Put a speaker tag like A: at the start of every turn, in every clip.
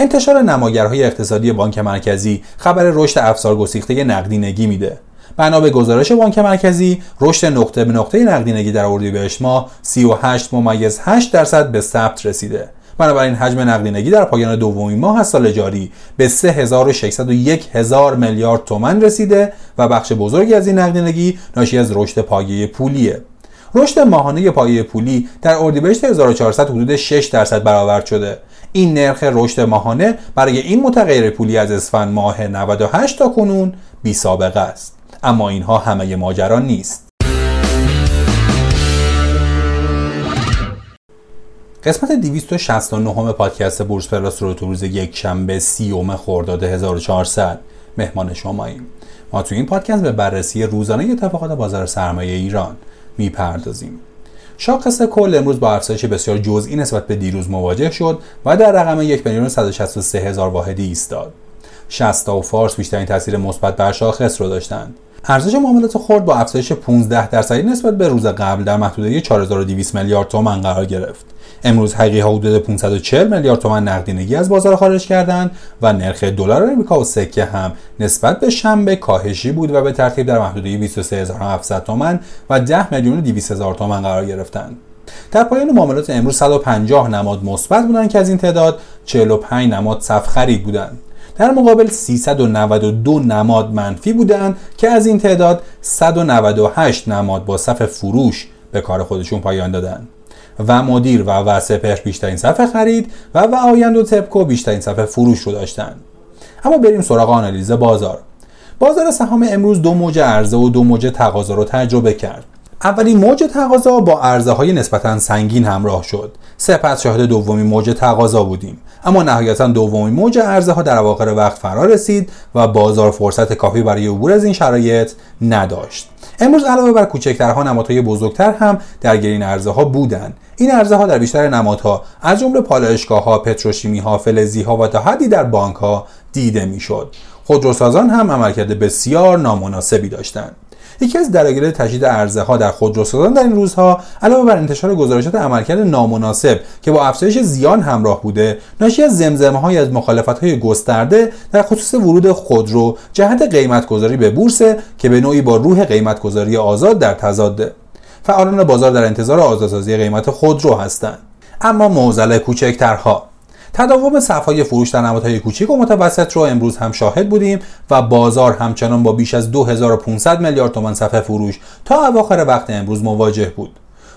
A: انتشار نماگرهای اقتصادی بانک مرکزی خبر رشد افزار گسیخته نقدینگی میده. بنا به گزارش بانک مرکزی رشد نقطه به نقطه نقدینگی در اردیبهشت ماه 38 ممیز 8 درصد به ثبت رسیده. بنابراین حجم نقدینگی در پایان دومین ماه از سال جاری به 3601 هزار میلیارد تومن رسیده و بخش بزرگی از این نقدینگی ناشی از رشد پایه پولیه. رشد ماهانه پایه پولی در اردیبهشت 1400 حدود 6 درصد برآورد شده. این نرخ رشد ماهانه برای این متغیر پولی از اسفند ماه 98 تا کنون بی سابقه است. اما اینها همه ماجرا نیست. قسمت 269 پادکست بورس پلاس رو تو روز یک شنبه سیوم خرداد 1400 مهمان شماییم. ما تو این پادکست به بررسی روزانه اتفاقات بازار سرمایه ایران می‌پردازیم. شاخص کل امروز با افزایش بسیار جزئی نسبت به دیروز مواجه شد و در رقم 1 میلیون 163 هزار واحدی ایستاد. 60 و فارس بیشترین تاثیر مثبت بر شاخص رو داشتند. ارزش معاملات خرد با افزایش 15 درصدی نسبت به روز قبل در محدوده 4200 میلیارد تومان قرار گرفت. امروز حقیقی حدود 540 میلیارد تومان نقدینگی از بازار خارج کردند و نرخ دلار آمریکا و سکه هم نسبت به شنبه کاهشی بود و به ترتیب در محدوده 23700 تومان و 10 میلیون 200 هزار تومان قرار گرفتند. در پایان معاملات امروز 150 نماد مثبت بودند که از این تعداد 45 نماد صف خرید بودند. در مقابل 392 نماد منفی بودند که از این تعداد 198 نماد با صف فروش به کار خودشون پایان دادند. و مدیر و وسپر بیشترین صفحه خرید و و آیند و تپکو بیشترین صفحه فروش رو داشتند. اما بریم سراغ آنالیز بازار. بازار سهام امروز دو موج عرضه و دو موج تقاضا رو تجربه کرد. اولین موج تقاضا با عرضه های نسبتا سنگین همراه شد. سپس شاهد دومین موج تقاضا بودیم. اما نهایتا دومین موج عرضه ها در اواخر وقت فرا رسید و بازار فرصت کافی برای عبور از این شرایط نداشت. امروز علاوه بر کوچکترها نمادهای بزرگتر هم در گرین عرضه ها بودند. این عرضه ها در بیشتر نمادها از جمله پالایشگاه ها پتروشیمی ها فلزی ها و تا حدی در بانک ها دیده می‌شد. خودروسازان هم عملکرد بسیار نامناسبی داشتند. یکی از دلایل تشدید عرضه ها در خودروسازان در این روزها علاوه بر انتشار گزارشات عملکرد نامناسب که با افزایش زیان همراه بوده ناشی از زمزمه های از مخالفت های گسترده در خصوص ورود خودرو جهت قیمتگذاری به بورس که به نوعی با روح قیمتگذاری آزاد در تضاده فعالان بازار در انتظار آزادسازی قیمت خودرو هستند. اما موزل کوچکترها تداوم صفهای فروش در نمادهای کوچیک و متوسط رو امروز هم شاهد بودیم و بازار همچنان با بیش از 2500 میلیارد تومان صفحه فروش تا اواخر وقت امروز مواجه بود.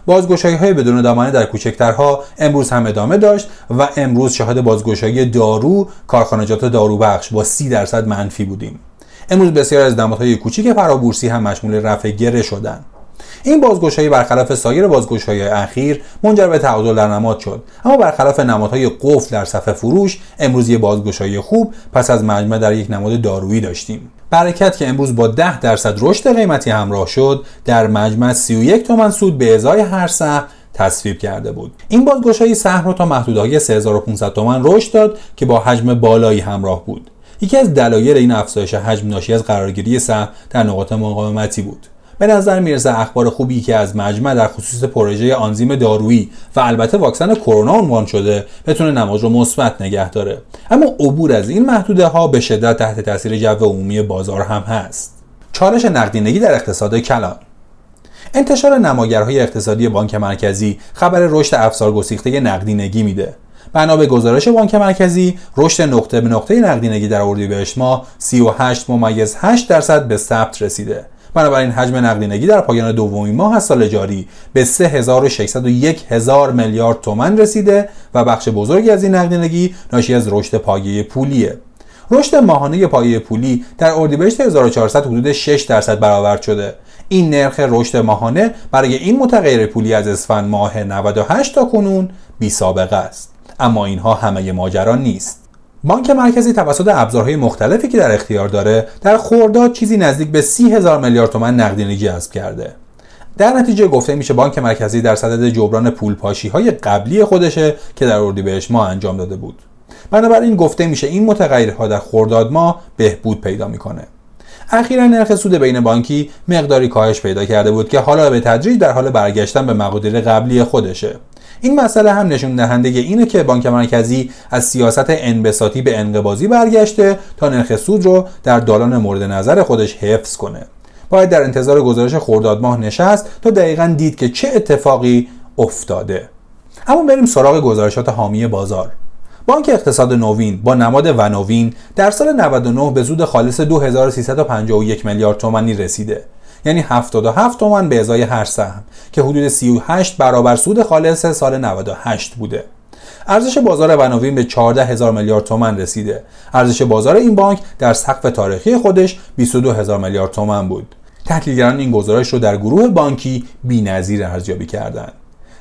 A: بازگشایی های بدون دامنه در کوچکترها امروز هم ادامه داشت و امروز شاهد بازگشایی دارو کارخانجات داروبخش با 30 درصد منفی بودیم. امروز بسیار از نمادهای کوچیک فرابورسی هم مشمول رفع گره شدند. این بازگشایی برخلاف سایر بازگشایی اخیر منجر به تعادل در نماد شد. اما برخلاف نمادهای قفل در صفحه فروش امروز یه بازگشایی خوب پس از مجمع در یک نماد دارویی داشتیم. برکت که امروز با 10 درصد رشد قیمتی همراه شد در مجمع 31 تومن سود به ازای هر سهم تصویب کرده بود. این بازگشایی سهم را تا محدودهای 3500 تومن رشد داد که با حجم بالایی همراه بود. یکی از دلایل این افزایش حجم ناشی از قرارگیری سهم در نقاط مقاومتی بود. به نظر می‌رسه اخبار خوبی که از مجمع در خصوص پروژه آنزیم دارویی و البته واکسن کرونا عنوان شده بتونه نماز رو مثبت نگه داره. اما عبور از این محدوده ها به شدت تحت تاثیر جو عمومی بازار هم هست. چالش نقدینگی در اقتصاد کلان. انتشار نماگرهای اقتصادی بانک مرکزی خبر رشد افزار گسیخته نقدینگی میده. بنا به گزارش بانک مرکزی رشد نقطه به نقطه نقدینگی در اردیبهشت ماه 38 ممیز 8 درصد به ثبت رسیده. بنابراین حجم نقدینگی در پایان دومین ماه از سال جاری به 3601 هزار میلیارد تومن رسیده و بخش بزرگی از این نقدینگی ناشی از رشد پایه پولیه. رشد ماهانه پایه پولی در اردیبهشت 1400 حدود 6 درصد برآورد شده. این نرخ رشد ماهانه برای این متغیر پولی از اسفند ماه 98 تا کنون بی سابقه است. اما اینها همه ماجرا نیست. بانک مرکزی توسط ابزارهای مختلفی که در اختیار داره در خورداد چیزی نزدیک به سی هزار میلیارد تومن نقدینگی جذب کرده. در نتیجه گفته میشه بانک مرکزی در صدد جبران پولپاشی های قبلی خودشه که در اردیبهشت ماه انجام داده بود. بنابراین گفته میشه این متغیرها در خورداد ماه بهبود پیدا می‌کنه. اخیرا نرخ سود بین بانکی مقداری کاهش پیدا کرده بود که حالا به تدریج در حال برگشتن به مقادیر قبلی خودشه. این مسئله هم نشون دهنده اینه که بانک مرکزی از سیاست انبساطی به انقباضی برگشته تا نرخ سود رو در دالان مورد نظر خودش حفظ کنه. باید در انتظار گزارش خرداد ماه نشست تا دقیقا دید که چه اتفاقی افتاده. اما بریم سراغ گزارشات حامی بازار. بانک اقتصاد نوین با نماد ونوین در سال 99 به سود خالص 2351 میلیارد تومانی رسیده. یعنی 77 تومان به ازای هر سهم که حدود 38 برابر سود خالص سال 98 بوده. ارزش بازار ونوین به 14 هزار میلیارد تومان رسیده. ارزش بازار این بانک در سقف تاریخی خودش 22 هزار میلیارد تومان بود. تحلیلگران این گزارش رو در گروه بانکی بی‌نظیر ارزیابی کردند.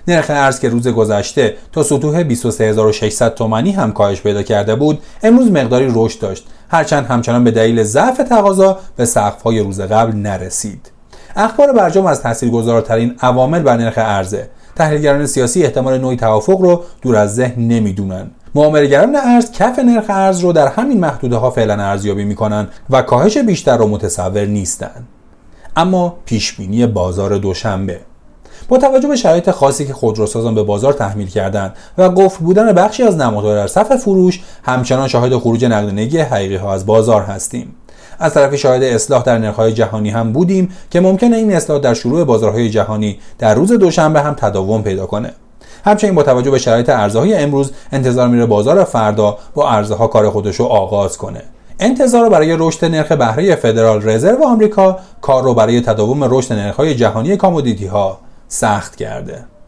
A: نرخ ارز که روز گذشته تا سطوح 23600 تومانی هم کاهش پیدا کرده بود امروز مقداری رشد داشت. هرچند همچنان به دلیل ضعف تقاضا به سقف‌های روز قبل نرسید. اخبار برجام از تاثیرگذارترین عوامل بر نرخ ارزه تحلیلگران سیاسی احتمال نوعی توافق رو دور از ذهن نمی‌دونن. معاملهگران ارز کف نرخ ارز رو در همین محدوده ها فعلا ارزیابی می‌کنن و کاهش بیشتر رو متصور نیستن. اما پیشبینی بازار دوشنبه. با توجه به شرایط خاصی که خودروسازان به بازار تحمیل کردند و قفل بودن بخشی از نمادها در صف فروش همچنان شاهد خروج نقدینگی حقیقی ها از بازار هستیم. از طرفی شاهد اصلاح در نرخ‌های جهانی هم بودیم که ممکنه این اصلاح در شروع بازارهای جهانی در روز دوشنبه هم تداوم پیدا کنه. همچنین با توجه به شرایط ارزهای امروز انتظار میره بازار فردا با ارزها کار خودش رو آغاز کنه. انتظار برای رشد نرخ بهره فدرال رزرو آمریکا کار رو برای تداوم رشد نرخ‌های جهانی کامودیتی ها سخت کرده.